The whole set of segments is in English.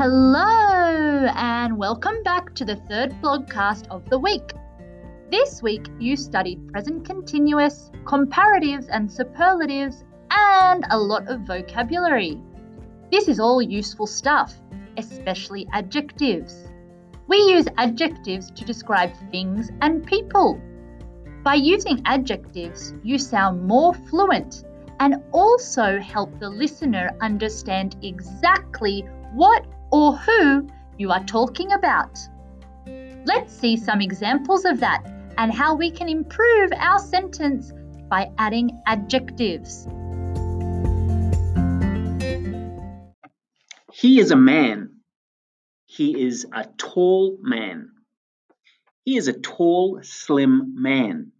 Hello, and welcome back to the third blogcast of the week. This week, you studied present continuous, comparatives and superlatives, and a lot of vocabulary. This is all useful stuff, especially adjectives. We use adjectives to describe things and people. By using adjectives, you sound more fluent and also help the listener understand exactly what or who you are talking about. Let's see some examples of that and how we can improve our sentence by adding adjectives. He is a man. He is a tall man. He is a tall, slim man.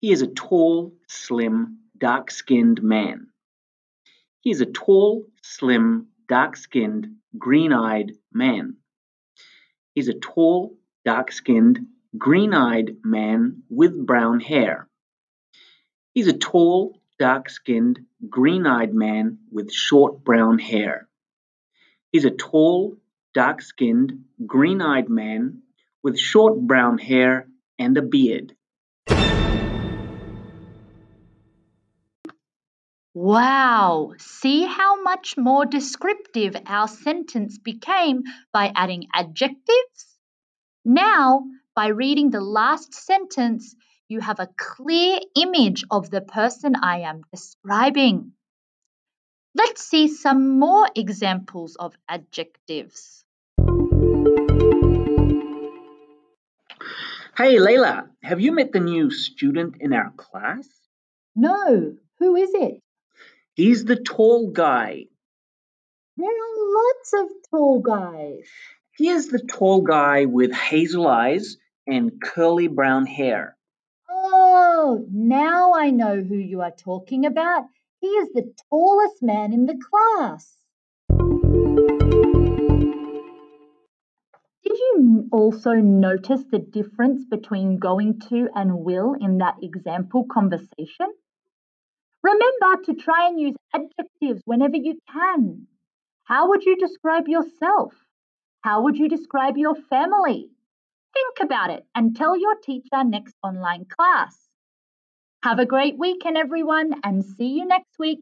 He is a tall, slim, dark skinned man. He is a tall, slim, dark skinned, green eyed man. He's a tall, dark skinned, green eyed man with brown hair. He's a tall, dark skinned, green eyed man with short brown hair. He's a tall, dark skinned, green eyed man with short brown hair and a beard. Wow! See how much more descriptive our sentence became by adding adjectives? Now, by reading the last sentence, you have a clear image of the person I am describing. Let's see some more examples of adjectives. Hey Leila, have you met the new student in our class? No, who is it? He's the tall guy. There are lots of tall guys. He is the tall guy with hazel eyes and curly brown hair. Oh, now I know who you are talking about. He is the tallest man in the class. Did you also notice the difference between going to and will in that example conversation? Remember to try and use adjectives whenever you can. How would you describe yourself? How would you describe your family? Think about it and tell your teacher next online class. Have a great weekend, everyone, and see you next week.